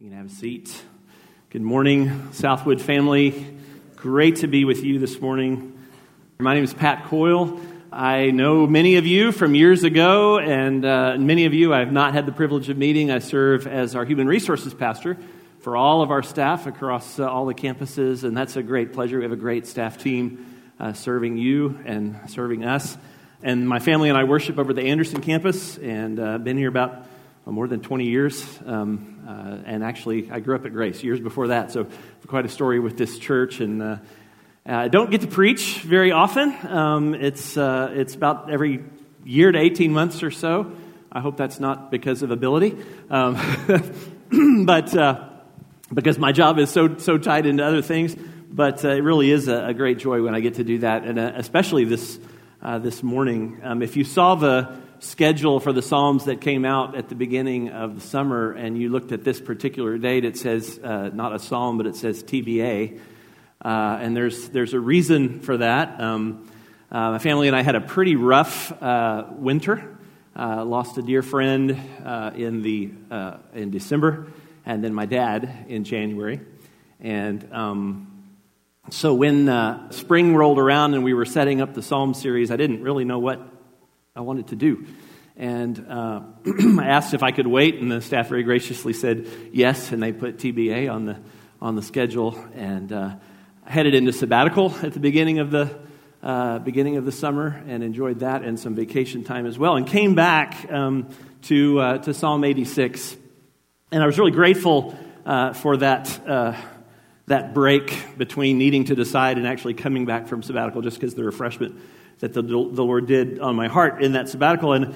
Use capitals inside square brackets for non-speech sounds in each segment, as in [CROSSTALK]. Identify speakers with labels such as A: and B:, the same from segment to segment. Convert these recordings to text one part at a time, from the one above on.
A: You can have a seat. Good morning, Southwood family. Great to be with you this morning. My name is Pat Coyle. I know many of you from years ago, and uh, many of you I have not had the privilege of meeting. I serve as our human resources pastor for all of our staff across uh, all the campuses, and that's a great pleasure. We have a great staff team uh, serving you and serving us. And my family and I worship over the Anderson campus, and uh, been here about more than 20 years. Um, uh, and actually, I grew up at Grace years before that, so quite a story with this church. And uh, I don't get to preach very often. Um, it's, uh, it's about every year to 18 months or so. I hope that's not because of ability. Um, [LAUGHS] but uh, because my job is so, so tied into other things. But uh, it really is a, a, great joy when I get to do that, and especially this, this morning. Um, if you saw the schedule for the Psalms that came out at the beginning of the summer, and you looked at this particular date, it says uh, not a Psalm, but it says TBA. Uh, and there's, there's a reason for that. Um, uh, my family and I had a pretty rough uh, winter. Uh, lost a dear friend uh, in, the, in December, and then my dad in January. And um, so when spring rolled around and we were setting up the Psalm series, I didn't really know what I wanted to do. And uh, [CLEARS THROAT] I asked if I could wait, and the staff very graciously said yes, and they put TBA on the, on the schedule. And uh, I headed into sabbatical at the beginning of the, uh, beginning of the summer and enjoyed that and some vacation time as well, and came back um, to, uh, to Psalm 86. And I was really grateful uh, for that, uh, that break between needing to decide and actually coming back from sabbatical just because the refreshment that the, the Lord did on my heart in that sabbatical. And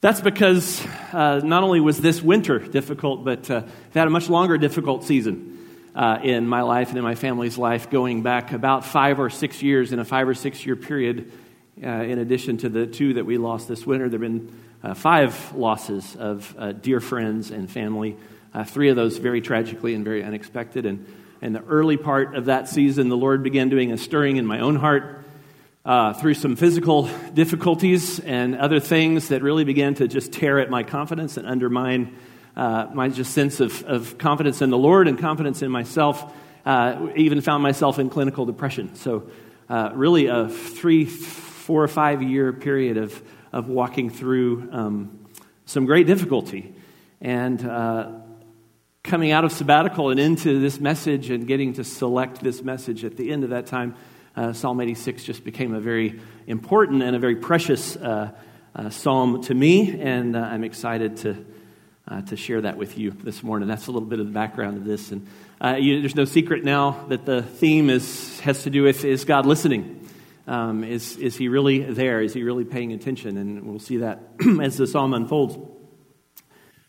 A: that's because uh, not only was this winter difficult, but uh, I've had a much longer difficult season uh, in my life and in my family's life, going back about five or six years in a five or six year period. Uh, in addition to the two that we lost this winter, there have been uh, five losses of uh, dear friends and family. three of those very tragically and very unexpected. And in the early part of that season, the Lord began doing a stirring in my own heart uh, through some physical difficulties and other things that really began to just tear at my confidence and undermine uh, my just sense of, of confidence in the Lord and confidence in myself. Uh, even found myself in clinical depression. So, uh, really, a three, four, or five year period of, of walking through um, some great difficulty. And uh, coming out of sabbatical and into this message and getting to select this message at the end of that time uh, Psalm 86 just became a very important and a very precious uh, uh, psalm to me, and uh, I'm excited to, uh, to share that with you this morning. That's a little bit of the background of this. And uh, you, there's no secret now that the theme is, has to do with is God listening? Um, is, is he really there? Is he really paying attention? And we'll see that [CLEARS THROAT] as the psalm unfolds.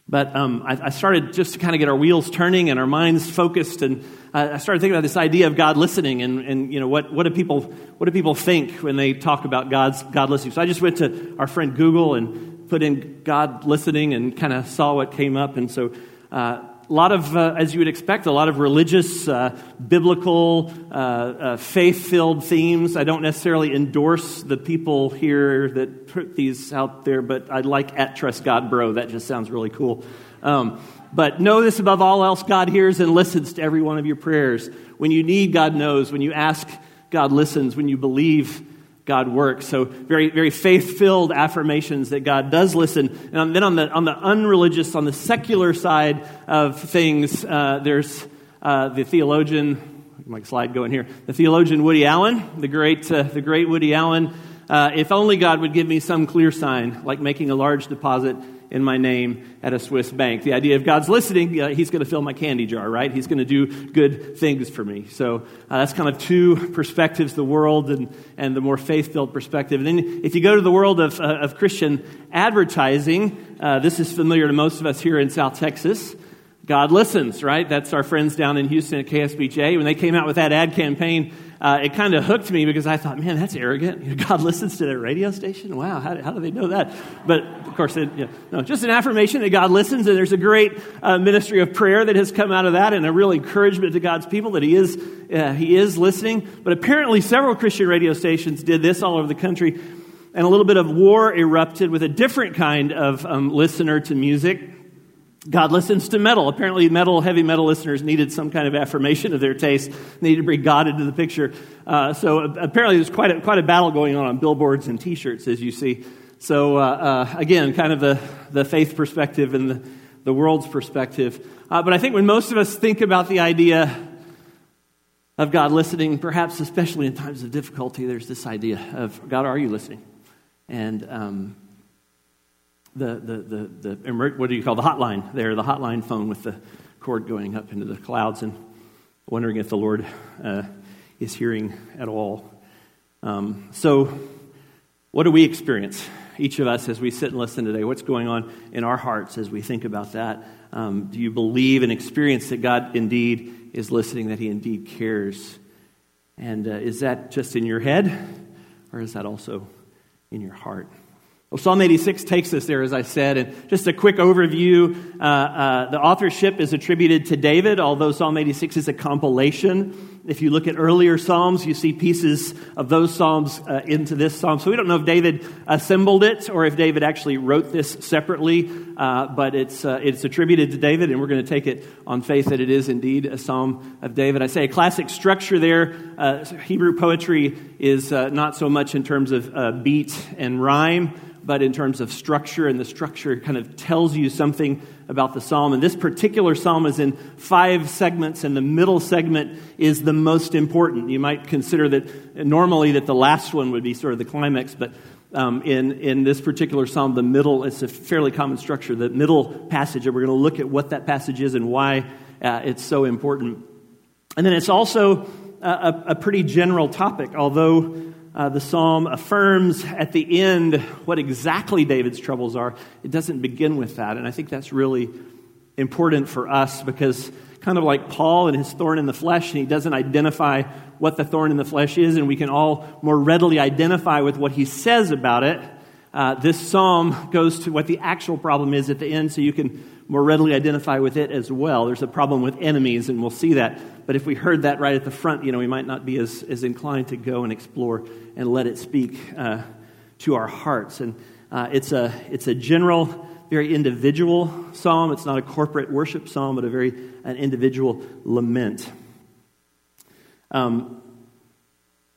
A: But um, I, I, started just to kind of get our wheels turning and our minds focused, and I started thinking about this idea of God listening, and, and you know what, what do people what do people think when they talk about God's God listening? So I just went to our friend Google and put in God listening and kind of saw what came up, and so. Uh, a lot of, uh, as you would expect, a lot of religious, uh, biblical, uh, uh faith filled themes. I don't necessarily endorse the people here that put these out there, but I like at Trust God Bro. That just sounds really cool. Um, but know this above all else God hears and listens to every one of your prayers. When you need, God knows. When you ask, God listens. When you believe, God works. So very, very faith-filled affirmations that God does listen. And then on the, on the unreligious, on the secular side of things, uh, there's uh, the theologian, my slide going here, the theologian Woody Allen, the great, uh, the great Woody Allen. Uh, if only God would give me some clear sign, like making a large deposit in my name at a Swiss bank. The idea of God's listening, uh, He's going to fill my candy jar, right? He's going to do good things for me. So uh, that's kind of two perspectives the world and, and the more faith filled perspective. And then if you go to the world of, uh, of Christian advertising, uh, this is familiar to most of us here in South Texas. God listens, right? That's our friends down in Houston at KSBJ. When they came out with that ad campaign, uh, it kind of hooked me because I thought, man, that's arrogant. [LAUGHS] God listens to their radio station? Wow, how, how do they know that? But of course, it, you know, no, just an affirmation that God listens, and there's a great uh, ministry of prayer that has come out of that, and a real encouragement to God's people that He is, uh, he is listening. But apparently, several Christian radio stations did this all over the country, and a little bit of war erupted with a different kind of um, listener to music. God listens to metal. Apparently, metal, heavy metal listeners needed some kind of affirmation of their taste, needed to bring God into the picture. Uh, so apparently, there's quite a, quite a battle going on on billboards and t shirts, as you see. So, uh, uh, again, kind of the, the faith perspective and the, the world's perspective. Uh, but I think when most of us think about the idea of God listening, perhaps especially in times of difficulty, there's this idea of God, are you listening? And um, the, the, the, the, what do you call the hotline there, the hotline phone with the cord going up into the clouds and wondering if the Lord uh, is hearing at all. Um, so, what do we experience, each of us, as we sit and listen today? What's going on in our hearts as we think about that? Um, do you believe and experience that God indeed is listening, that He indeed cares? And uh, is that just in your head, or is that also in your heart? Well, Psalm 86 takes us there, as I said. And just a quick overview uh, uh, the authorship is attributed to David, although Psalm 86 is a compilation. If you look at earlier Psalms, you see pieces of those Psalms uh, into this Psalm. So we don't know if David assembled it or if David actually wrote this separately, uh, but it's, uh, it's attributed to David, and we're going to take it on faith that it is indeed a Psalm of David. I say a classic structure there. Uh, Hebrew poetry is not so much in terms of beat and rhyme but in terms of structure, and the structure kind of tells you something about the psalm. And this particular psalm is in five segments, and the middle segment is the most important. You might consider that normally that the last one would be sort of the climax, but um, in, in this particular psalm, the middle, it's a fairly common structure. The middle passage, and we're going to look at what that passage is and why uh, it's so important. And then it's also a, a pretty general topic, although uh, the psalm affirms at the end what exactly David's troubles are. It doesn't begin with that. And I think that's really important for us because, kind of like Paul and his thorn in the flesh, and he doesn't identify what the thorn in the flesh is, and we can all more readily identify with what he says about it. Uh, this psalm goes to what the actual problem is at the end, so you can more readily identify with it as well. There's a problem with enemies, and we'll see that. But if we heard that right at the front, you know, we might not be as, as inclined to go and explore and let it speak uh, to our hearts. And uh, it's, a, it's a general, very individual psalm. It's not a corporate worship psalm, but a very an individual lament. Um,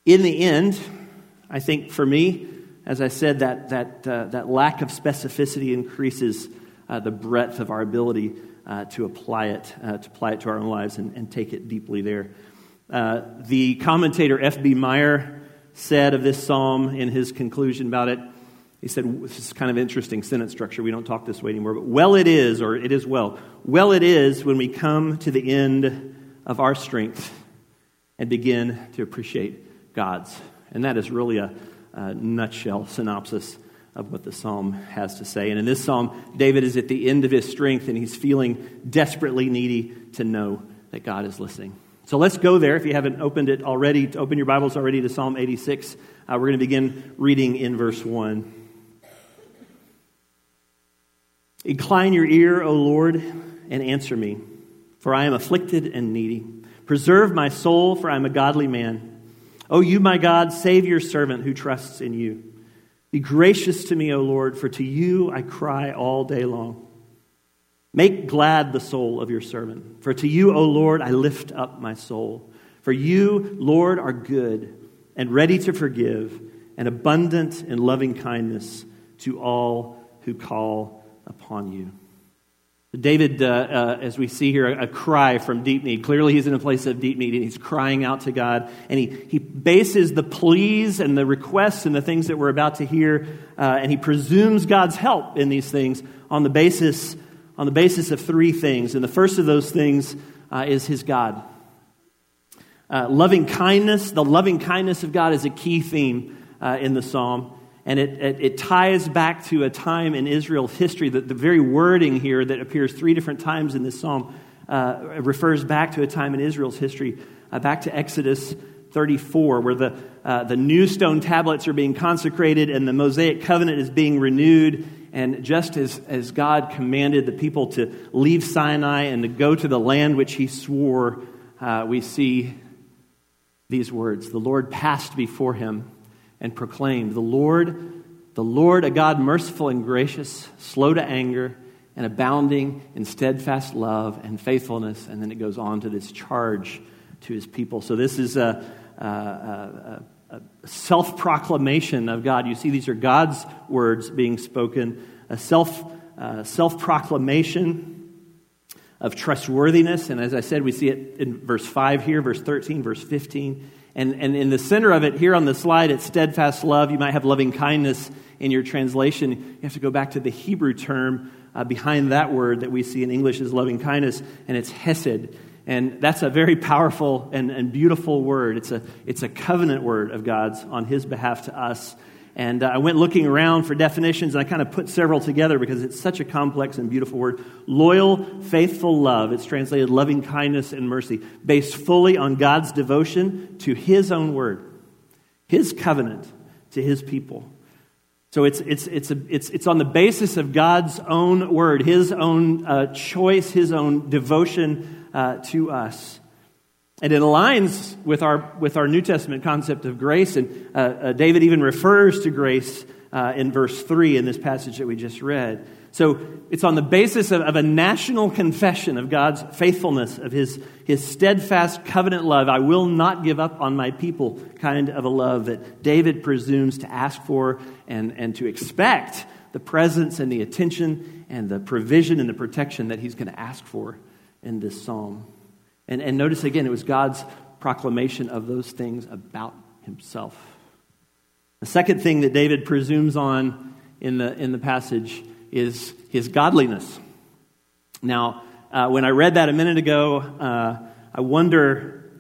A: in the end, I think for me, as I said, that, that, uh, that lack of specificity increases uh, the breadth of our ability uh, to apply it, uh, to apply it to our own lives and, and take it deeply there. Uh, the commentator F.B. Meyer said of this psalm in his conclusion about it, he said, this is kind of interesting sentence structure. We don't talk this way anymore, but well it is, or it is well. Well it is when we come to the end of our strength and begin to appreciate God's. And that is really a, a nutshell synopsis of what the psalm has to say. And in this psalm, David is at the end of his strength and he's feeling desperately needy to know that God is listening. So let's go there. If you haven't opened it already, open your Bibles already to Psalm 86. Uh, we're going to begin reading in verse 1. Incline your ear, O Lord, and answer me, for I am afflicted and needy. Preserve my soul, for I am a godly man. O you, my God, save your servant who trusts in you. Be gracious to me, O Lord, for to you I cry all day long. Make glad the soul of your servant, for to you, O Lord, I lift up my soul. For you, Lord, are good and ready to forgive, and abundant in loving kindness to all who call upon you. David, uh, uh, as we see here, a, a, cry from deep need. Clearly, he's in a place of deep need, and he's crying out to God. And he, he bases the pleas and the requests and the things that we're about to hear, uh, and he presumes God's help in these things on the basis, on the basis of three things. And the first of those things uh, is his God. Uh, loving kindness, the loving kindness of God is a key theme uh, in the psalm. And it, it, it, ties back to a time in Israel's history that the very wording here that appears three different times in this psalm uh, refers back to a time in Israel's history, uh, back to Exodus 34, where the, uh, the new stone tablets are being consecrated and the Mosaic covenant is being renewed. And just as, as God commanded the people to leave Sinai and to go to the land which he swore, uh, we see these words The Lord passed before him and proclaimed, The Lord, the Lord, a God merciful and gracious, slow to anger, and abounding in steadfast love and faithfulness. And then it goes on to this charge to his people. So this is a, a, a, a self proclamation of God. You see, these are God's words being spoken, a self uh, self proclamation of trustworthiness. And as I said, we see it in verse 5 here, verse 13, verse 15. And, and in the center of it, here on the slide, it's steadfast love. You might have loving kindness in your translation. You have to go back to the Hebrew term uh, behind that word that we see in English as loving kindness, and it's hesed. And that's a very powerful and, and beautiful word. It's a, it's a covenant word of God's on his behalf to us. And uh, I went looking around for definitions, and I kind of put several together because it's such a complex and beautiful word. Loyal, faithful love. It's translated loving kindness and mercy, based fully on God's devotion to His own word, His covenant to His people. So it's, it's, it's, a, it's, it's on the basis of God's own word, His own uh, choice, His own devotion uh, to us. And it aligns with our, with our New Testament concept of grace. And uh, uh, David even refers to grace uh, in verse 3 in this passage that we just read. So it's on the basis of, of, a national confession of God's faithfulness, of his, his steadfast covenant love. I will not give up on my people, kind of a love that David presumes to ask for and, and to expect the presence and the attention and the provision and the protection that he's going to ask for in this psalm. And, and notice again, it was God's proclamation of those things about himself. The second thing that David presumes on in the, in the passage is his godliness. Now, uh, when I read that a minute ago, uh, I wonder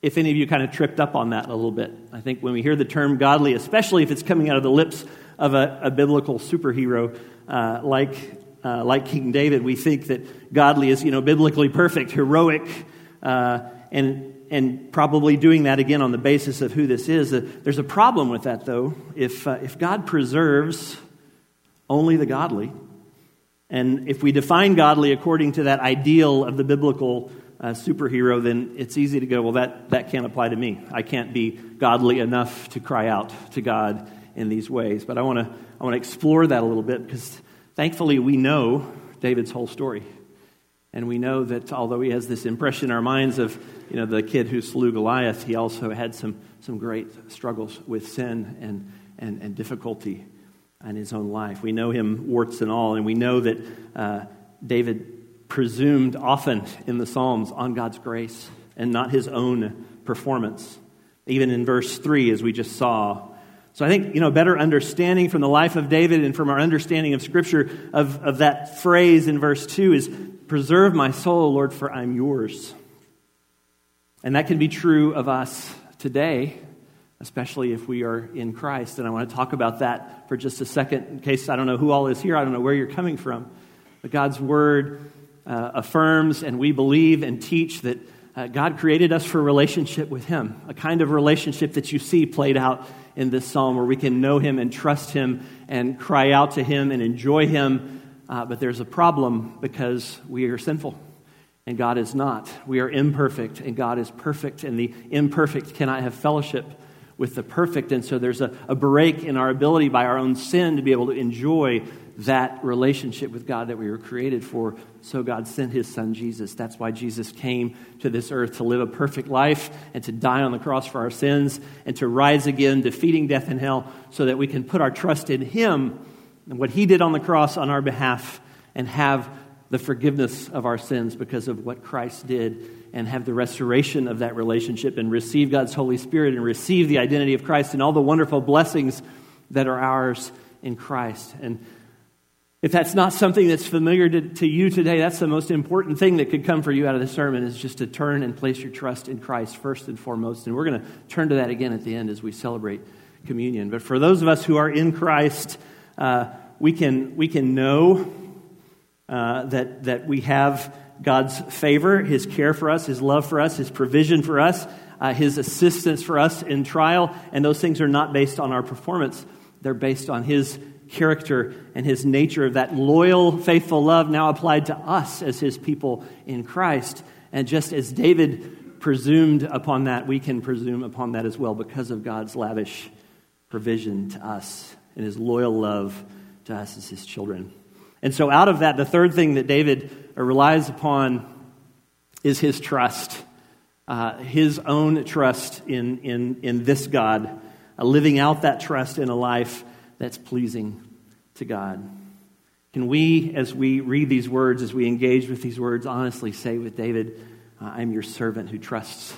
A: if any of you kind of tripped up on that a little bit. I think when we hear the term godly, especially if it's coming out of the lips of a, a biblical superhero uh, like, uh, like King David, we think that godly is, you know, biblically perfect, heroic, uh, and, and probably doing that again on the basis of who this is. Uh, there's a problem with that, though. If, uh, if God preserves only the godly, and if we define godly according to that ideal of the biblical uh, superhero, then it's easy to go, well, that, that can't apply to me. I can't be godly enough to cry out to God in these ways. But I want to I want to explore that a little bit because thankfully we know David's whole story. And we know that although he has this impression in our minds of you know, the kid who slew Goliath, he also had some, some great struggles with sin and, and, and difficulty in his own life. We know him warts and all, and we know that uh, David presumed often in the Psalms on God's grace and not his own performance. Even in verse 3, as we just saw, so I think, you know, better understanding from the life of David and from our understanding of Scripture of, of that phrase in verse 2 is Preserve my soul, Lord, for I'm yours. And that can be true of us today, especially if we are in Christ. And I want to talk about that for just a second, in case I don't know who all is here, I don't know where you're coming from. But God's Word uh, affirms, and we believe and teach that uh, God created us for a relationship with Him, a kind of relationship that you see played out in this psalm where we can know Him and trust Him and cry out to Him and enjoy Him uh, but there's a problem because we are sinful and God is not. We are imperfect and God is perfect, and the imperfect cannot have fellowship with the perfect. And so there's a, a break in our ability by our own sin to be able to enjoy that relationship with God that we were created for. So God sent his son Jesus. That's why Jesus came to this earth to live a perfect life and to die on the cross for our sins and to rise again, defeating death and hell, so that we can put our trust in him and what he did on the cross on our behalf and have the forgiveness of our sins because of what Christ did and have the restoration of that relationship and receive God's Holy Spirit and receive the identity of Christ and all the wonderful blessings that are ours in Christ. And if that's not something that's familiar to, to, you today, that's the most important thing that could come for you out of the sermon is just to turn and place your trust in Christ first and foremost. And we're going to turn to that again at the end as we celebrate communion. But for those of us who are in Christ, uh, we, can, we can know uh, that, that we have God's favor, His care for us, His love for us, His provision for us, uh, His assistance for us in trial. And those things are not based on our performance, they're based on His character and His nature of that loyal, faithful love now applied to us as His people in Christ. And just as David presumed upon that, we can presume upon that as well because of God's lavish provision to us and his loyal love to us as his children. And so, out of that, the third thing that David relies upon is his trust, uh, his own trust in, in, in this God, uh, living out that trust in a life that's pleasing to God. Can we, as we read these words, as we engage with these words, honestly say with David, uh, I'm your servant who trusts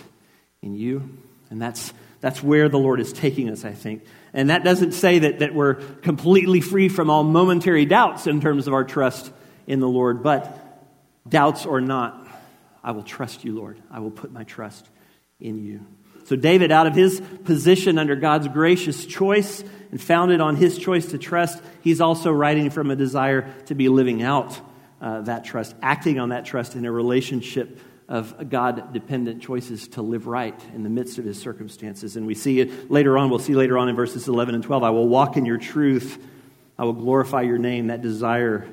A: in you? And that's, that's where the Lord is taking us, I think. And that doesn't say that, that we're completely free from all momentary doubts in terms of our trust in the Lord, but doubts or not, I will trust you, Lord. I will put my trust in you. So, David, out of his position under God's gracious choice and founded on his choice to trust, he's also writing from a desire to be living out uh, that trust, acting on that trust in a relationship of God dependent choices to live right in the midst of his circumstances. And we see it later on, we'll see later on in verses 11 and 12 I will walk in your truth, I will glorify your name, that desire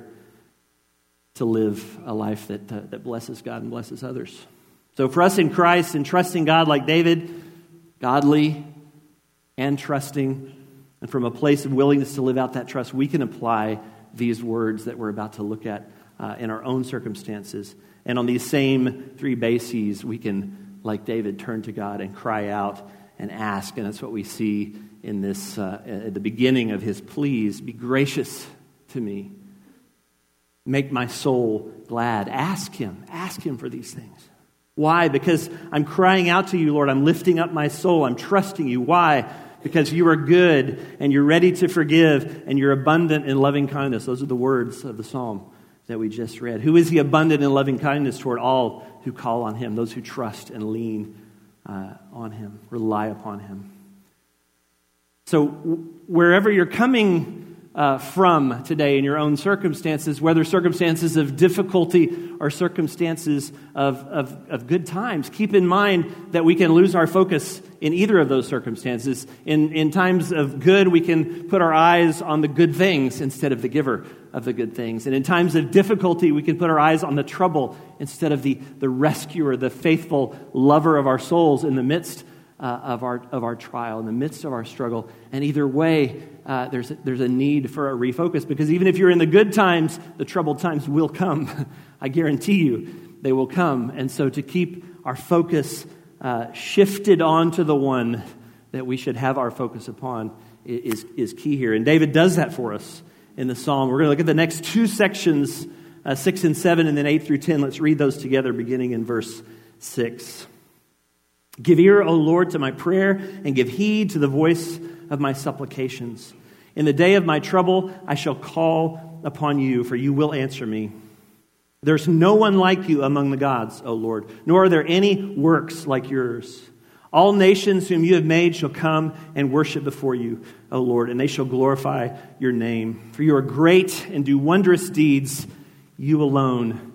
A: to live a life that, uh, that blesses God and blesses others. So, for us in Christ and trusting God like David, godly and trusting, and from a place of willingness to live out that trust, we can apply these words that we're about to look at uh, in our own circumstances. And on these same three bases, we can, like David, turn to God and cry out and ask. And that's what we see in this, uh, at the beginning of his pleas Be gracious to me. Make my soul glad. Ask him. Ask him for these things. Why? Because I'm crying out to you, Lord. I'm lifting up my soul. I'm trusting you. Why? Because you are good and you're ready to forgive and you're abundant in loving kindness. Those are the words of the psalm that we just read. Who is he abundant in loving kindness toward all who call on him, those who trust and lean uh, on him, rely upon him? So, wherever you're coming uh, from today in your own circumstances, whether circumstances of difficulty or circumstances of, of, of, good times. Keep in mind that we can lose our focus in either of those circumstances. In, in times of good, we can put our eyes on the good things instead of the giver of the good things. And in times of difficulty, we can put our eyes on the trouble instead of the, the rescuer, the faithful lover of our souls in the midst uh, of, our, of our trial, in the midst of our struggle. And either way, uh, there's, a, there's a need for a refocus because even if you're in the good times, the troubled times will come. [LAUGHS] I guarantee you they will come. And so to keep our focus uh, shifted onto the one that we should have our focus upon is, is key here. And David does that for us in the psalm. We're going to look at the next two sections, uh, 6 and 7, and then 8 through 10. Let's read those together, beginning in verse 6. Give ear, O Lord, to my prayer, and give heed to the voice of my supplications. In the day of my trouble, I shall call upon you, for you will answer me. There's no one like you among the gods, O Lord, nor are there any works like yours. All nations whom you have made shall come and worship before you, O Lord, and they shall glorify your name. For you are great and do wondrous deeds. You alone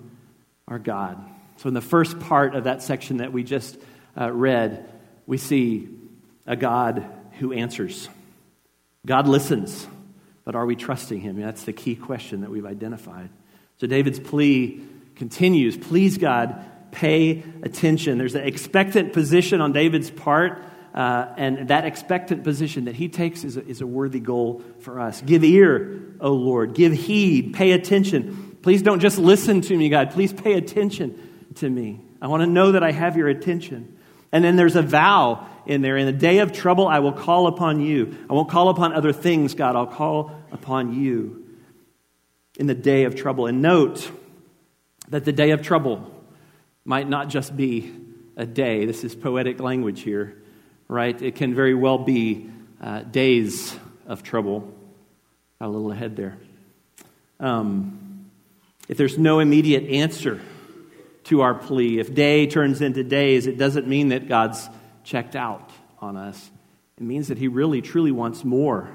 A: are God. So, in the first part of that section that we just uh, read, we see a God who answers. God listens, but are we trusting him? That's the key question that we've identified. So David's plea continues Please, God, pay attention. There's an expectant position on David's part. Uh, and that expectant position that he takes is a, is a worthy goal for us. Give ear, O Lord. Give heed. Pay attention. Please don't just listen to me, God. Please pay attention to me. I want to know that I have your attention. And then there's a vow in there. In the day of trouble, I will call upon you. I won't call upon other things, God. I'll call upon you in the day of trouble. And note that the day of trouble might not just be a day. This is poetic language here, right? It can very well be uh, days of trouble. Got a little ahead there. Um, if there's no immediate answer, to our plea. If day turns into days, it doesn't mean that God's checked out on us. It means that He really, truly wants more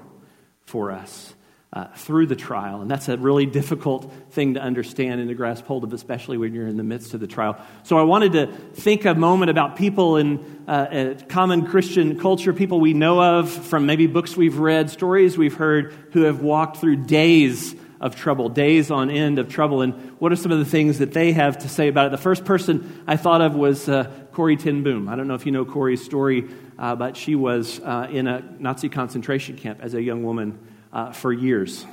A: for us uh, through the trial. And that's a really difficult thing to understand and to grasp hold of, especially when you're in the midst of the trial. So I wanted to think a moment about people in uh, common Christian culture, people we know of from maybe books we've read, stories we've heard, who have walked through days of trouble, days on end of trouble. And what are some of the things that they have to say about it? The first person I thought of was uh, Corrie ten Boom. I don't know if you know Corrie's story, uh, but she was uh, in a Nazi concentration camp as a young woman uh, for years.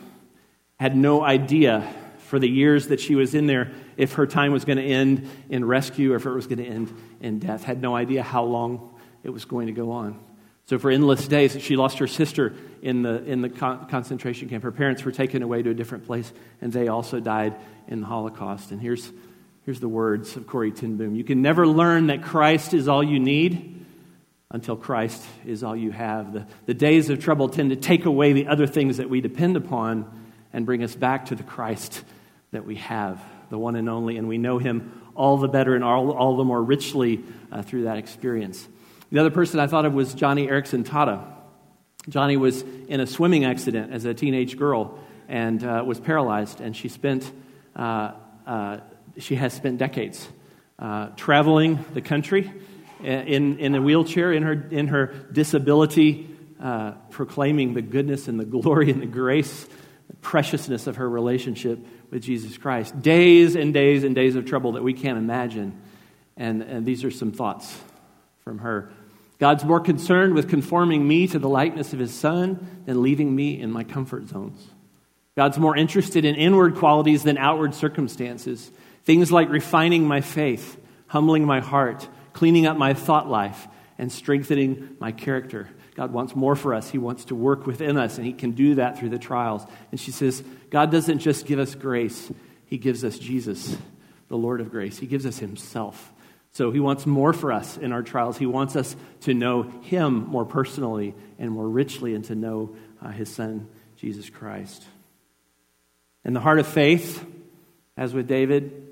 A: Had no idea for the years that she was in there if her time was going to end in rescue or if it was going to end in death. Had no idea how long it was going to go on. So, for endless days, she lost her sister in the, in the con- concentration camp. Her parents were taken away to a different place, and they also died in the Holocaust. And here's, here's the words of Corrie ten Boom You can never learn that Christ is all you need until Christ is all you have. The, the days of trouble tend to take away the other things that we depend upon and bring us back to the Christ that we have, the one and only, and we know him all the better and all, all the more richly uh, through that experience. The other person I thought of was Joni Eareckson Tada. Joni was in a swimming accident as a teenage girl and uh, was paralyzed, and she spent uh, uh, she has spent decades uh, traveling the country in, in a wheelchair in her in her disability, uh, proclaiming the goodness and the glory and the grace, the preciousness of her relationship with Jesus Christ. Days and days and days of trouble that we can't imagine, and, and these are some thoughts from her. God's more concerned with conforming me to the likeness of his son than leaving me in my comfort zones. God's more interested in inward qualities than outward circumstances. Things like refining my faith, humbling my heart, cleaning up my thought life, and strengthening my character. God wants more for us. He wants to work within us, and He can do that through the trials. And she says, God doesn't just give us grace, He gives us Jesus, the Lord of grace. He gives us Himself. So he wants more for us in our trials. He wants us to know him more personally and more richly and to know uh, his son, Jesus Christ. And the heart of faith, as with David,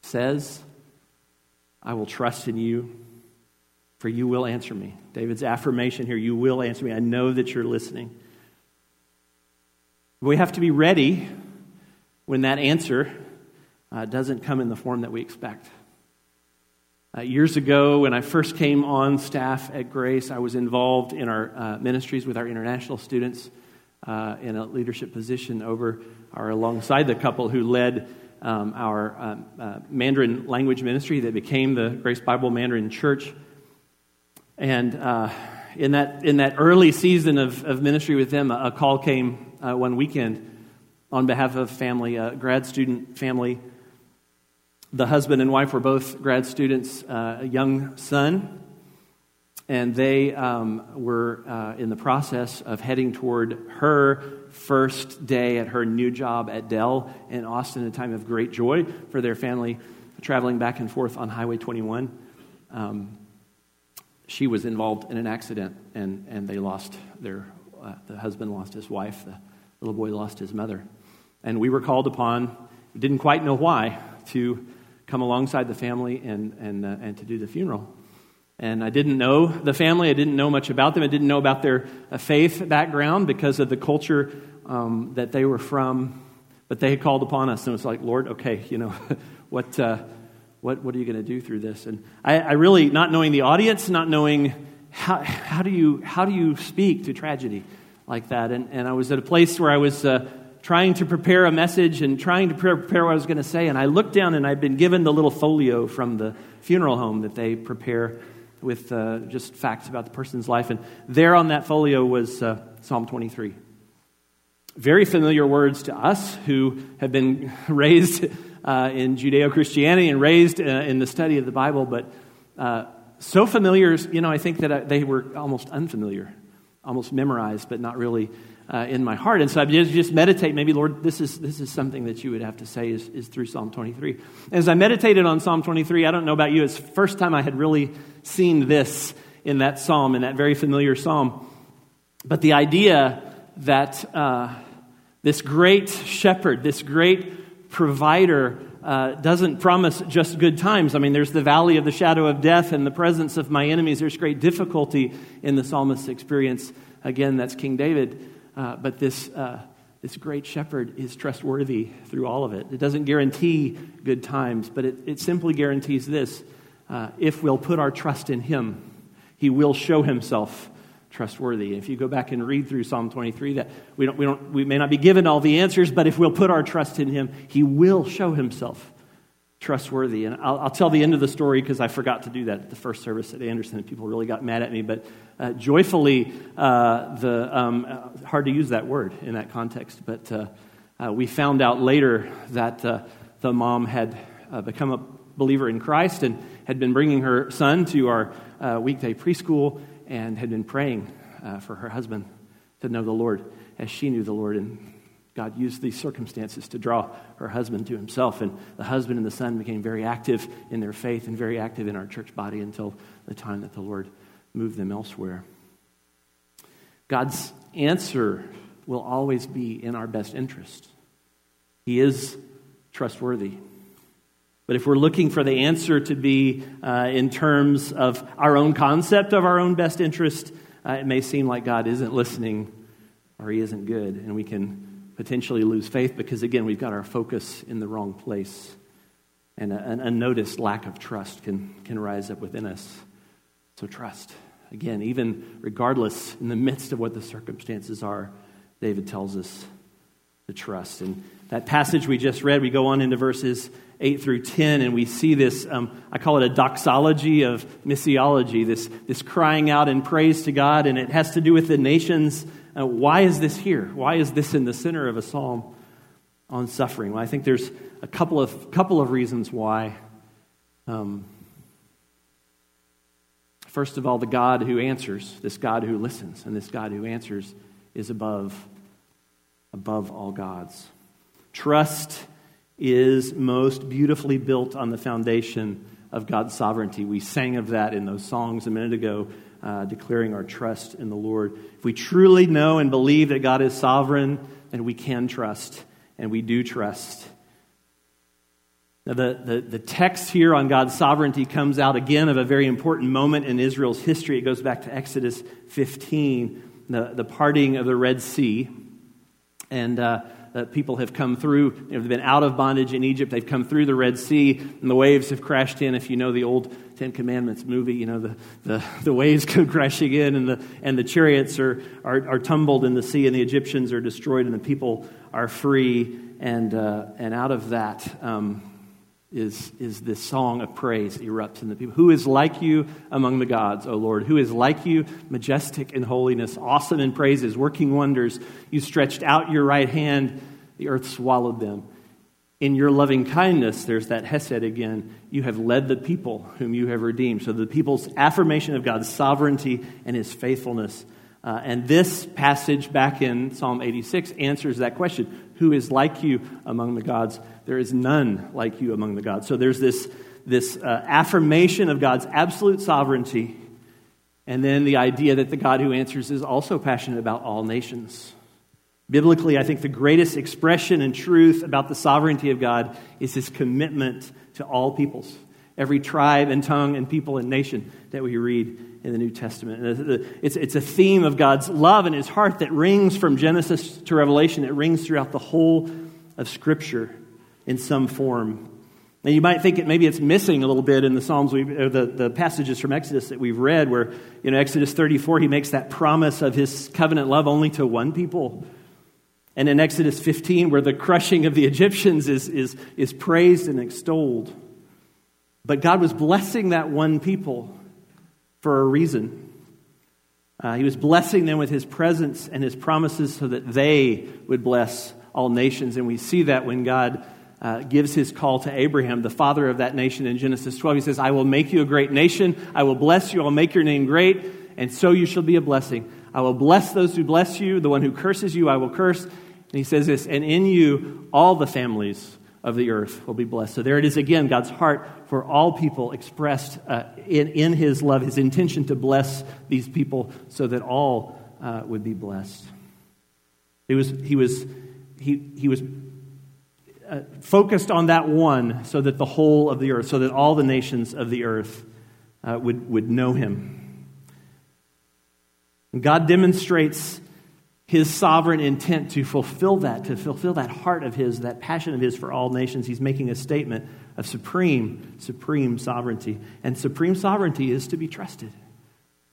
A: says, I will trust in you, for you will answer me. David's affirmation here, you will answer me. I know that you're listening. We have to be ready when that answer uh, doesn't come in the form that we expect. Uh, years ago, when I first came on staff at Grace, I was involved in our uh, ministries with our international students uh, in a leadership position over or alongside the couple who led um, our um, uh, Mandarin language ministry that became the Grace Bible Mandarin Church. And uh, in, that, in that early season of, of ministry with them, a, a call came uh, one weekend on behalf of family, a grad student family the husband and wife were both grad students, uh, a young son, and they um, were uh, in the process of heading toward her first day at her new job at Dell in Austin, a time of great joy for their family, traveling back and forth on Highway 21. Um, she was involved in an accident, and, and they lost their, uh, the husband lost his wife, the little boy lost his mother. And we were called upon, didn't quite know why, to come alongside the family and, and, uh, and to do the funeral. And I didn't know the family. I didn't know much about them. I didn't know about their uh, faith background because of the culture um, that they were from. But they had called upon us, and it was like, Lord, okay, you know, [LAUGHS] what, uh, what, what are you going to do through this? And I, I, really, not knowing the audience, not knowing how, how, do, you, how do you speak to tragedy like that. And, and I was at a place where I was uh, trying to prepare a message and trying to prepare what I was going to say. And I looked down and I'd been given the little folio from the funeral home that they prepare with uh, just facts about the person's life. And there on that folio was uh, Psalm 23. Very familiar words to us who have been [LAUGHS] raised uh, in Judeo Christianity and raised uh, in the study of the Bible, but uh, so familiar, you know, I think that uh, they were almost unfamiliar, almost memorized, but not really uh, in my heart. And so I just, just meditate, maybe, Lord, this is, this is something that you would have to say is, is through Psalm 23. As I meditated on Psalm 23, I don't know about you, it's the first time I had really seen this in that psalm, in that very familiar psalm. But the idea that uh, this great shepherd, this great provider, uh, doesn't promise just good times. I mean, there's the valley of the shadow of death and the presence of my enemies. There's great difficulty in the psalmist's experience. Again, that's King David. Uh, but this, uh, this great shepherd is trustworthy through all of it. It doesn't guarantee good times, but it, it simply guarantees this uh, if we'll put our trust in him, he will show himself trustworthy. If you go back and read through Psalm 23, that we, don't, we, don't, we may not be given all the answers, but if we'll put our trust in him, he will show himself trustworthy. And I'll, I'll, tell the end of the story because I forgot to do that at the first service at Anderson, and people really got mad at me. But uh, joyfully, uh, the um, uh, hard to use that word in that context, but uh, Uh, we found out later that uh, the mom had become a believer in Christ and had been bringing her son to our weekday preschool and had been praying for her husband to know the Lord as she knew the Lord. And God used these circumstances to draw her husband to himself. And the husband and the son became very active in their faith and very active in our church body until the time that the Lord moved them elsewhere. God's answer will always be in our best interest. He is trustworthy. But if we're looking for the answer to be uh, in terms of our own concept of our own best interest, uh, it may seem like God isn't listening or He isn't good, and we can potentially lose faith because, again, we've got our focus in the wrong place. And an unnoticed lack of trust can, can rise up within us. So, trust. Again, even regardless, in the midst of what the circumstances are, David tells us to trust. And that passage we just read, we go on into verses 8 through 10, and we see this, um, I call it a doxology of missiology, this, this crying out in praise to God, and it has to do with the nations. Uh, why is this here? Why is this in the center of a psalm on suffering? Well, I think there's a couple of, couple of reasons why. Um, first of all, the God who answers, this God who listens, and this God who answers is above, above all gods. Trust is most beautifully built on the foundation of God's sovereignty. We sang of that in those songs a minute ago, uh, declaring our trust in the Lord. If we truly know and believe that God is sovereign, then we can trust, and we do trust. Now, the, the, the text here on God's sovereignty comes out again of a very important moment in Israel's history. It goes back to Exodus 15, the, the parting of the Red Sea. And uh, people have come through. You know, they've been out of bondage in Egypt. They've come through the Red Sea, and the waves have crashed in. If you know the old Ten Commandments movie, you know the, the, the waves [LAUGHS] come crashing in, and the, and the chariots are, are, are tumbled in the sea, and the Egyptians are destroyed, and the people are free. And, uh, and out of that, um, is, is this song of praise erupts in the people. Who is like you among the gods, O Lord? Who is like you, majestic in holiness, awesome in praises, working wonders? You stretched out your right hand, the earth swallowed them. In your loving kindness, there's that Hesed again. You have led the people whom you have redeemed. So the people's affirmation of God's sovereignty and his faithfulness. Uh, and this passage back in Psalm 86 answers that question Who is like you among the gods? There is none like you among the gods. So there's this, this uh, affirmation of God's absolute sovereignty, and then the idea that the God who answers is also passionate about all nations. Biblically, I think the greatest expression and truth about the sovereignty of God is his commitment to all peoples, every tribe and tongue and people and nation that we read in the New Testament. It's, a theme of God's love and his heart that rings from Genesis to Revelation. It rings throughout the whole of Scripture in some form. Now, you might think it, maybe it's missing a little bit in the Psalms, we, the, the passages from Exodus that we've read, where, you know, Exodus 34, he makes that promise of his covenant love only to one people. And in Exodus 15, where the crushing of the Egyptians is, is, is praised and extolled. But God was blessing that one people for a reason. Uh, he was blessing them with his presence and his promises so that they would bless all nations. And we see that when God uh, gives his call to Abraham, the father of that nation, in Genesis 12. He says, I will make you a great nation. I will bless you. I will make your name great, and so you shall be a blessing. I will bless those who bless you. The one who curses you, I will curse. And he says this, and in you, all the families of the earth will be blessed. So there it is again, God's heart for all people expressed uh, in, in his love, his intention to bless these people so that all uh, would be blessed. It was, he was, he, he was uh, focused on that one so that the whole of the earth, so that all the nations of the earth uh, would, would know him. God demonstrates his sovereign intent to fulfill that, to fulfill that heart of his, that passion of his for all nations. He's making a statement of supreme, supreme sovereignty. And supreme sovereignty is to be trusted.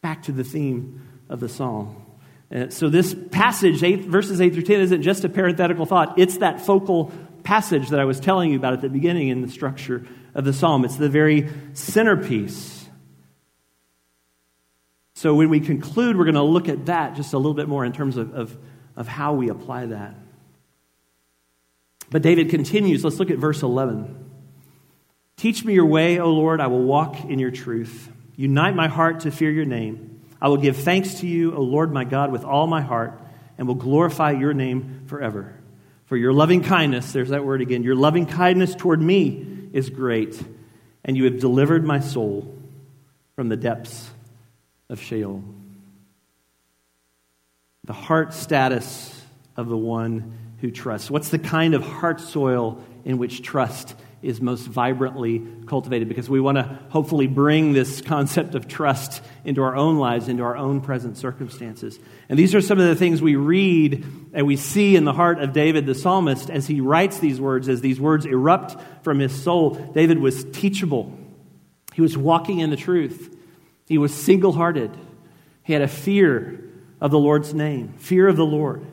A: Back to the theme of the psalm. Uh, so, this passage, eight, verses 8 through 10, isn't just a parenthetical thought. It's that focal passage that I was telling you about at the beginning in the structure of the psalm. It's the very centerpiece. So when we conclude, we're going to look at that just a little bit more in terms of, of, of how we apply that. But David continues. Let's look at verse 11. Teach me your way, O Lord. I will walk in your truth. Unite my heart to fear your name. I will give thanks to you, O Lord my God, with all my heart, and will glorify your name forever. For your loving kindness, there's that word again, your loving kindness toward me is great, and you have delivered my soul from the depths of Sheol. The heart status of the one who trusts. What's the kind of heart soil in which trust is most vibrantly cultivated? Because we want to hopefully bring this concept of trust into our own lives, into our own present circumstances. And these are some of the things we read and we see in the heart of David the psalmist as he writes these words, as these words erupt from his soul. David was teachable, he was walking in the truth, he was single hearted, he had a fear of the Lord's name, fear of the Lord.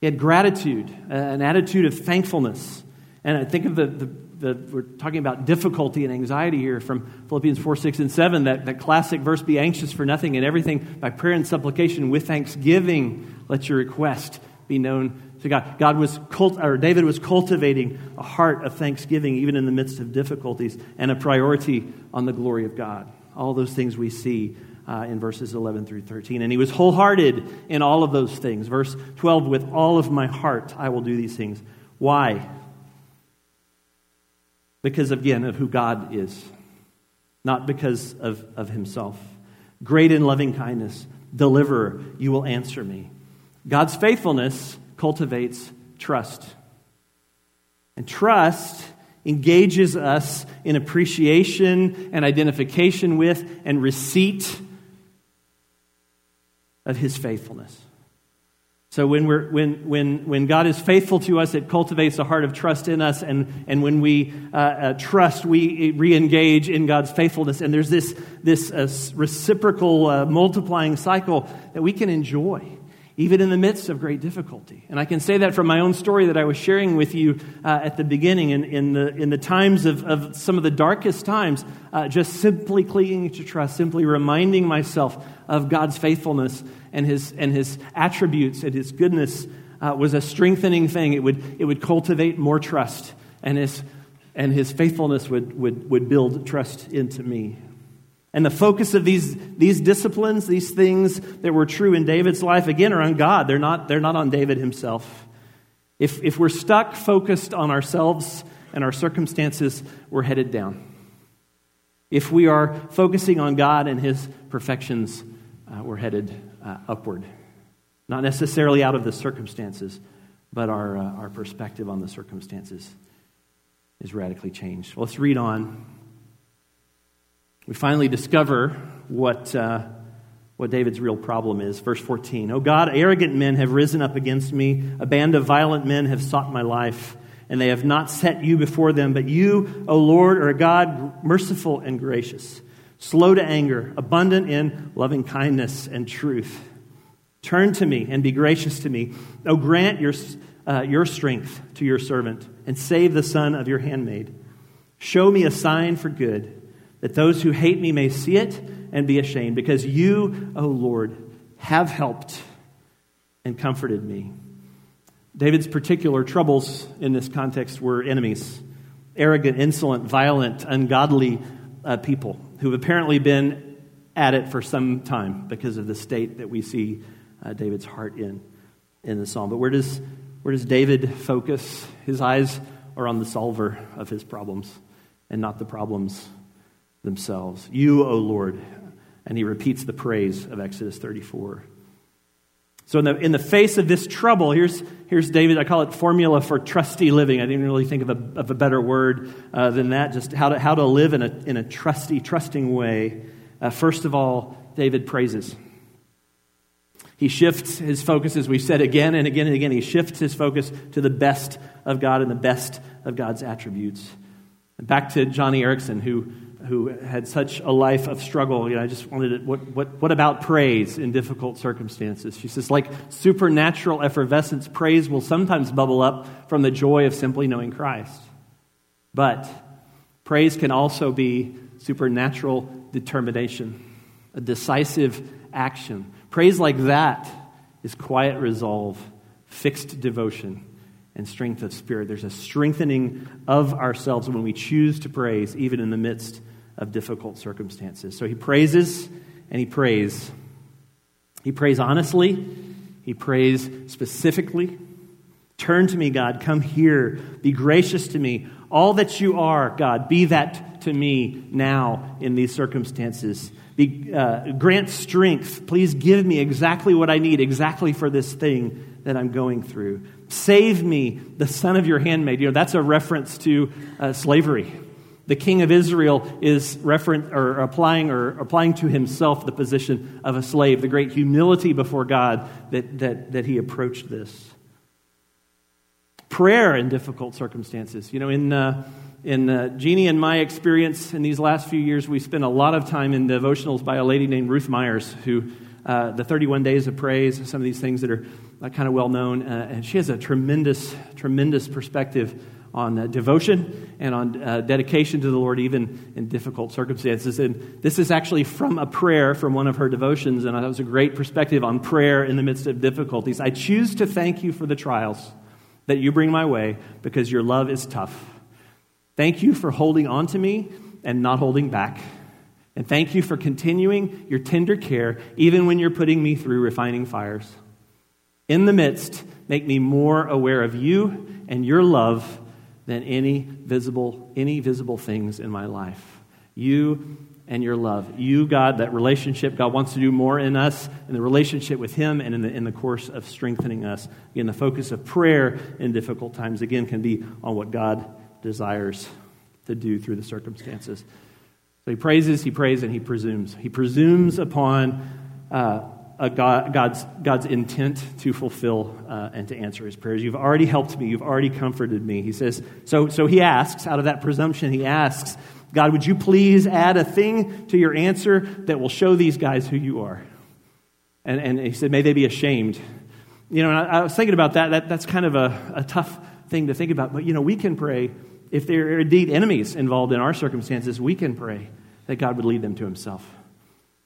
A: He had gratitude, an attitude of thankfulness. And I think of the, the, the, we're talking about difficulty and anxiety here from Philippians 4, 6, and 7, that, that classic verse, be anxious for nothing and everything by prayer and supplication with thanksgiving, let your request be known to God. God was cult, or David was cultivating a heart of thanksgiving even in the midst of difficulties and a priority on the glory of God. All those things we see uh, in verses 11 through 13. And he was wholehearted in all of those things. Verse 12, with all of my heart I will do these things. Why? Because, again, of who God is, not because of, of himself. Great in loving kindness, deliverer, you will answer me. God's faithfulness cultivates trust. And trust engages us in appreciation and identification with and receipt of his faithfulness. So when, we're, when, when, when God is faithful to us, it cultivates a heart of trust in us. And, and when we uh, uh, trust, we re engage in God's faithfulness. And there's this, this uh, reciprocal uh, multiplying cycle that we can enjoy even in the midst of great difficulty. And I can say that from my own story that I was sharing with you uh, at the beginning. In, in, the, in the times of, of some of the darkest times, uh, just simply clinging to trust, simply reminding myself of God's faithfulness and his, and his attributes and his goodness uh, was a strengthening thing. It would, it would cultivate more trust, and his, and his faithfulness would, would, would build trust into me. And the focus of these, these disciplines, these things that were true in David's life, again, are on God. They're not, they're not on David himself. If, if we're stuck focused on ourselves and our circumstances, we're headed down. If we are focusing on God and his perfections, uh, we're headed uh, upward. Not necessarily out of the circumstances, but our, uh, our perspective on the circumstances is radically changed. Well, let's read on we finally discover what, uh, what David's real problem is. Verse 14 O God, arrogant men have risen up against me, a band of violent men have sought my life, and they have not set you before them. But you, O Lord, are a God merciful and gracious, slow to anger, abundant in loving kindness and truth. Turn to me and be gracious to me. O grant your, uh, your strength to your servant, and save the son of your handmaid. Show me a sign for good that those who hate me may see it and be ashamed, because you, O Lord, have helped and comforted me. David's particular troubles in this context were enemies arrogant, insolent, violent, ungodly uh, people who've apparently been at it for some time because of the state that we see uh, David's heart in in the psalm. But where does, where does David focus? His eyes are on the solver of his problems and not the problems themselves. You, O Lord. And he repeats the praise of Exodus 34. So, in the, in the face of this trouble, here's, here's David. I call it formula for trusty living. I didn't really think of a, of a better word uh, than that, just how to, how to live in a, in a trusty, trusting way. Uh, first of all, David praises. He shifts his focus, as we've said again and again and again, he shifts his focus to the best of God and the best of God's attributes. Back to Joni Eareckson, who who had such a life of struggle. You know, I just wanted to, what, what, what about praise in difficult circumstances? She says, like supernatural effervescence, praise will sometimes bubble up from the joy of simply knowing Christ. But praise can also be supernatural determination, a decisive action. Praise like that is quiet resolve, fixed devotion, and strength of spirit. There's a strengthening of ourselves when we choose to praise, even in the midst of difficult circumstances. So he praises and he prays. He prays honestly, he prays specifically. Turn to me, God. Come here. Be gracious to me. All that you are, God, be that to me now in these circumstances. Be, uh, grant strength. Please give me exactly what I need, exactly for this thing that I'm going through. Save me, the son of your handmaid. You know, that's a reference to uh, slavery. The king of Israel is referent, or applying, or applying to himself the position of a slave, the great humility before God that, that, that he approached this. Prayer in difficult circumstances. You know, in, uh, in uh, Jeannie and my experience in these last few years, we spent a lot of time in devotionals by a lady named Ruth Myers, who uh, the 31 days of praise, some of these things that are uh, kind of well known. Uh, and she has a tremendous, tremendous perspective on uh, devotion and on uh, dedication to the Lord, even in difficult circumstances. And this is actually from a prayer from one of her devotions, and that was a great perspective on prayer in the midst of difficulties. I choose to thank you for the trials that you bring my way because your love is tough. Thank you for holding on to me and not holding back. And thank you for continuing your tender care even when you're putting me through refining fires. In the midst, make me more aware of you and your love than any visible any visible things in my life. You and your love. You, God, that relationship, God wants to do more in us in the relationship with Him and in the, in the course of strengthening us. Again, the focus of prayer in difficult times, again, can be on what God desires to do through the circumstances. So he praises, he prays, and he presumes. He presumes upon uh, God, God's, God's intent to fulfill uh, and to answer his prayers. You've already helped me. You've already comforted me. He says, so, so he asks, out of that presumption, he asks, God, would you please add a thing to your answer that will show these guys who you are? And, and he said, may they be ashamed. You know, I, I, was thinking about that. that that's kind of a, a tough thing to think about. But, you know, we can pray. If there are indeed enemies involved in our circumstances, we can pray that God would lead them to himself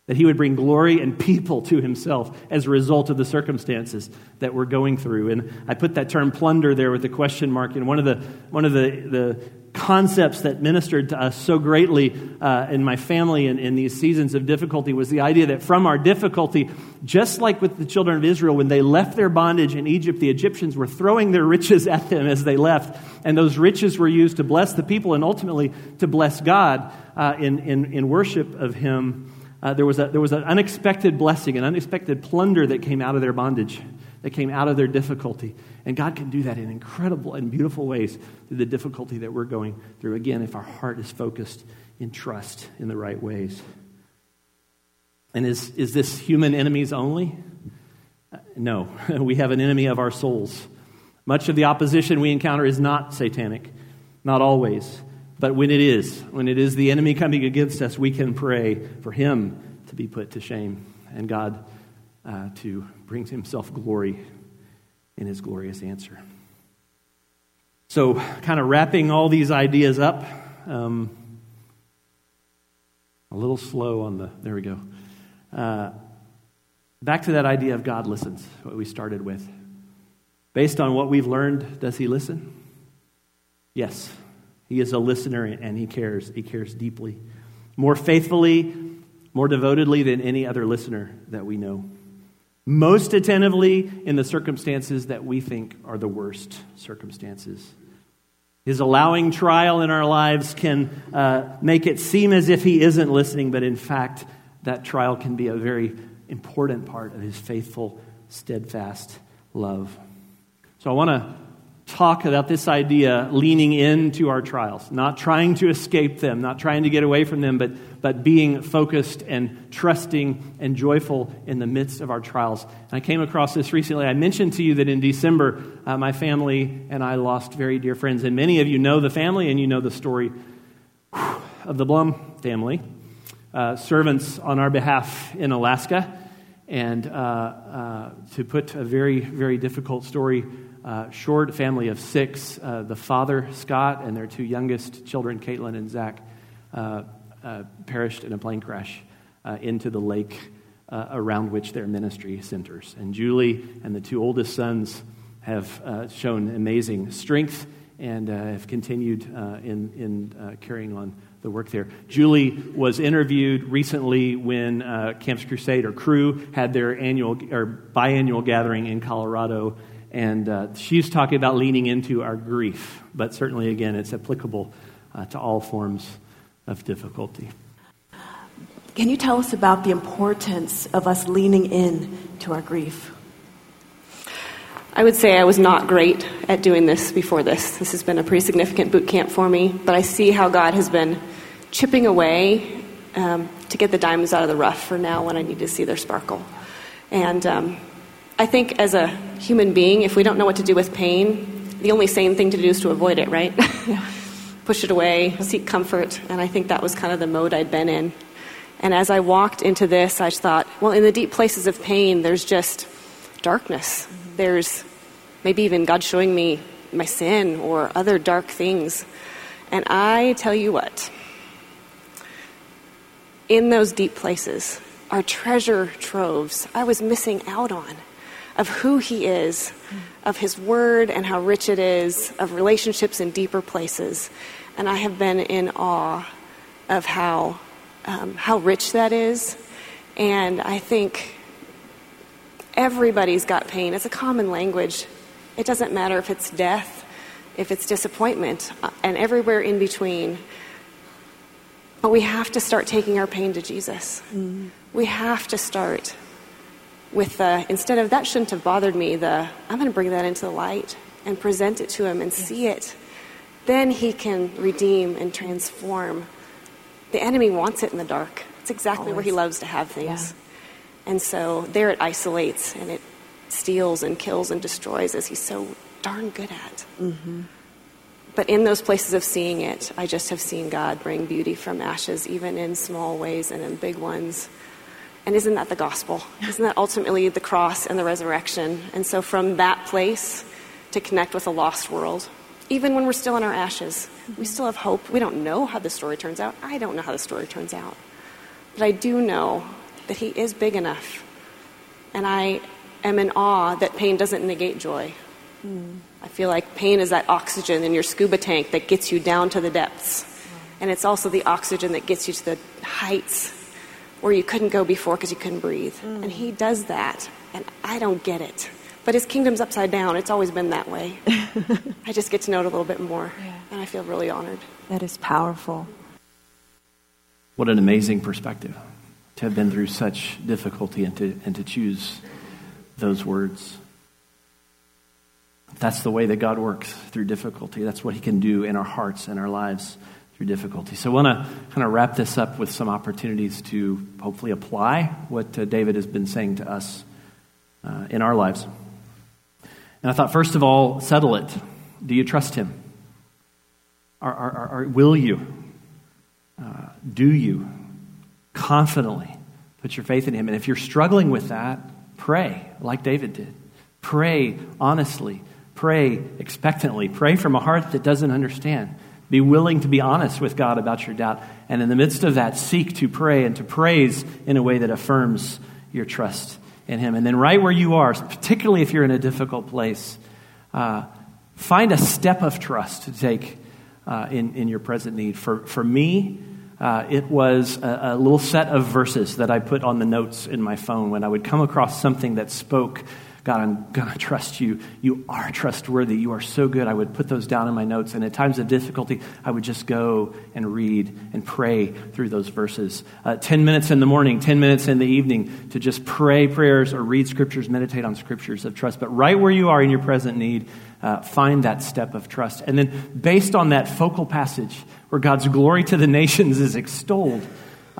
A: that he would bring glory and people to himself as a result of the circumstances that we're going through. And I put that term plunder there with the question mark. And one of the, one of the, the concepts that ministered to us so greatly uh, in my family in, in these seasons of difficulty was the idea that from our difficulty, just like with the children of Israel, when they left their bondage in Egypt, the Egyptians were throwing their riches at them as they left. And those riches were used to bless the people and ultimately to bless God uh, in, in, in worship of Him uh, there, was a, there was an unexpected blessing, an unexpected plunder that came out of their bondage, that came out of their difficulty. And God can do that in incredible and beautiful ways through the difficulty that we're going through. Again, if our heart is focused in trust in the right ways. And is, is this human enemies only? Uh, no. [LAUGHS] we have an enemy of our souls. Much of the opposition we encounter is not satanic, not always. But when it is, when it is the enemy coming against us, we can pray for him to be put to shame and God uh, to bring himself glory in his glorious answer. So, kind of wrapping all these ideas up, um, a little slow on the, there we go. Uh, back to that idea of God listens, what we started with. Based on what we've learned, does he listen? Yes. He is a listener and he cares. He cares deeply. More faithfully, more devotedly than any other listener that we know. Most attentively in the circumstances that we think are the worst circumstances. His allowing trial in our lives can uh, make it seem as if he isn't listening, but in fact, that trial can be a very important part of his faithful, steadfast love. So I want to talk about this idea leaning into our trials, not trying to escape them, not trying to get away from them, but, but being focused and trusting and joyful in the midst of our trials. And I came across this recently. I mentioned to you that in December, uh, my family and I lost very dear friends. And many of you know the family and you know the story of the Blum family, uh, servants on our behalf in Alaska. And uh, uh to put a very, very difficult story uh, short family of six. Uh, the father, Scott, and their two youngest children, Caitlin and Zach, uh, uh perished in a plane crash uh, into the lake uh, around which their ministry centers. And Julie and the two oldest sons have shown amazing strength and have continued in, in carrying on the work there. Julie was interviewed recently when uh, Campus Crusade or Cru had their annual or biannual gathering in Colorado, and uh, she's talking about leaning into our grief. But certainly, again, it's applicable uh, to all forms of difficulty.
B: Can you tell us about the importance of us leaning in to our grief?
C: I would say I was not great at doing this before this. This has been a pretty significant boot camp for me, but I see how God has been chipping away um, to get the diamonds out of the rough for now when I need to see their sparkle. And um, I think as a human being, if we don't know what to do with pain, the only sane thing to do is to avoid it, right? [LAUGHS] Push it away, seek comfort. And I think that was kind of the mode I'd been in. And as I walked into this, I thought, well, in the deep places of pain, there's just darkness. Mm-hmm. There's maybe even God showing me my sin or other dark things. And I tell you what, in those deep places are treasure troves I was missing out on of who He is, of His Word and how rich it is, of relationships in deeper places. And I have been in awe of how, um, how rich that is. And I think everybody's got pain. It's a common language it doesn't matter if it's death, if it's disappointment, uh, and everywhere in between. But we have to start taking our pain to Jesus. Mm. We have to start with the, instead of that shouldn't have bothered me, the I'm going to bring that into the light and present it to him and yes. see it. Then he can redeem and transform. The enemy wants it in the dark. It's exactly Always. where he loves to have things. Yeah. And so there it isolates and it steals and kills and destroys as he's so darn good at. Mm-hmm. But in those places of seeing it, I just have seen God bring beauty from ashes, even in small ways and in big ones. And isn't that the gospel? Isn't that ultimately the cross and the resurrection? And so, from that place to connect with a lost world, even when we're still in our ashes, we still have hope. We don't know how the story turns out. I don't know how the story turns out. But I do know that He is big enough. And I am in awe that pain doesn't negate joy. Mm. I feel like pain is that oxygen in your scuba tank that gets you down to the depths. And it's also the oxygen that gets you to the heights where you couldn't go before because you couldn't breathe. Mm. And he does that. And I don't get it. But his kingdom's upside down. It's always been that way. [LAUGHS] I just get to know it a little bit more. Yeah. And I feel really honored.
B: That is powerful.
A: What an amazing perspective to have been through such difficulty and to, and to choose those words. That's the way that God works through difficulty. That's what He can do in our hearts and our lives through difficulty. So, I want to kind of wrap this up with some opportunities to hopefully apply what uh, David has been saying to us uh, in our lives. And I thought, first of all, settle it. Do you trust Him? Are, will you? Uh, do you confidently put your faith in Him? And if you're struggling with that, Pray like David did. Pray honestly. Pray expectantly. Pray from a heart that doesn't understand. Be willing to be honest with God about your doubt. And in the midst of that, seek to pray and to praise in a way that affirms your trust in Him. And then, right where you are, particularly if you're in a difficult place, uh, find a step of trust to take uh, in, in your present need. For, for me, uh, it was a, a, little set of verses that I put on the notes in my phone when I would come across something that spoke, God, I'm going to trust you. You are trustworthy. You are so good. I would put those down in my notes. And at times of difficulty, I would just go and read and pray through those verses. Uh, 10 minutes in the morning, 10 minutes in the evening to just pray prayers or read scriptures, meditate on scriptures of trust. But right where you are in your present need, uh, find that step of trust. And then, based on that focal passage where God's glory to the [LAUGHS] nations is extolled,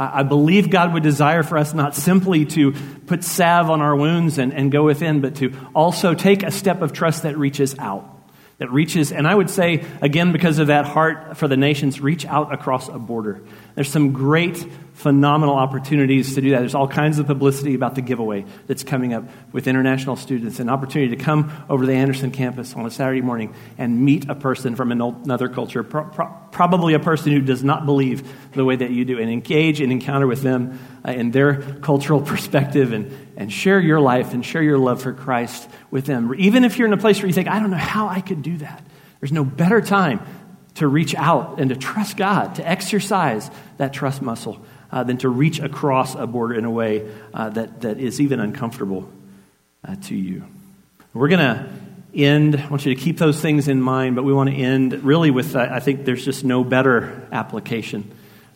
A: I believe God would desire for us not simply to put salve on our wounds and, and go within, but to also take a step of trust that reaches out. That reaches, and I would say, again, because of that heart for the nations, reach out across a border. There's some great, phenomenal opportunities to do that. There's all kinds of publicity about the giveaway that's coming up with international students, an opportunity to come over to the Anderson campus on a Saturday morning and meet a person from another culture, pro- pro- probably a person who does not believe the way that you do, and engage and encounter with them uh, in their cultural [LAUGHS] perspective and, and share your life and share your love for Christ with them. Even if you're in a place where you think, I don't know how I could do that, there's no better time to reach out and to trust God, to exercise that trust muscle, uh, than to reach across a border in a way uh, that, that is even uncomfortable uh, to you. We're going to end, I want you to keep those things in mind, but we want to end really with I think there's just no better application,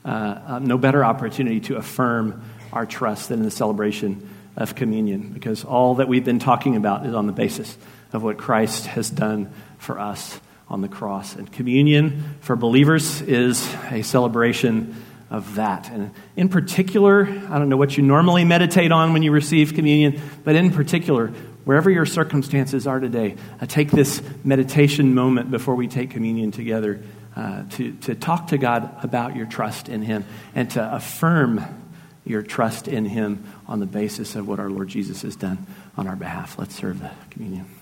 A: uh, uh, no better opportunity to affirm our trust than in the celebration of communion, because all that we've been talking about is on the basis of what Christ has done for us on the cross. And communion for believers is a celebration of that. And in particular, I don't know what you normally meditate on when you receive communion, but in particular, wherever your circumstances are today, uh, take this meditation moment before we take communion together uh, to, to talk to God about your trust in Him and to affirm your trust in Him on the basis of what our Lord Jesus has done on our behalf. Let's serve the communion.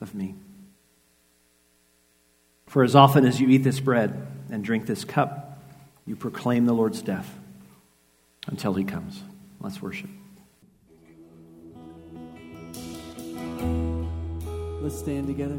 A: of me. For as often as you eat this bread and drink this cup, you proclaim the Lord's death until he comes. Let's worship.
D: Let's stand together.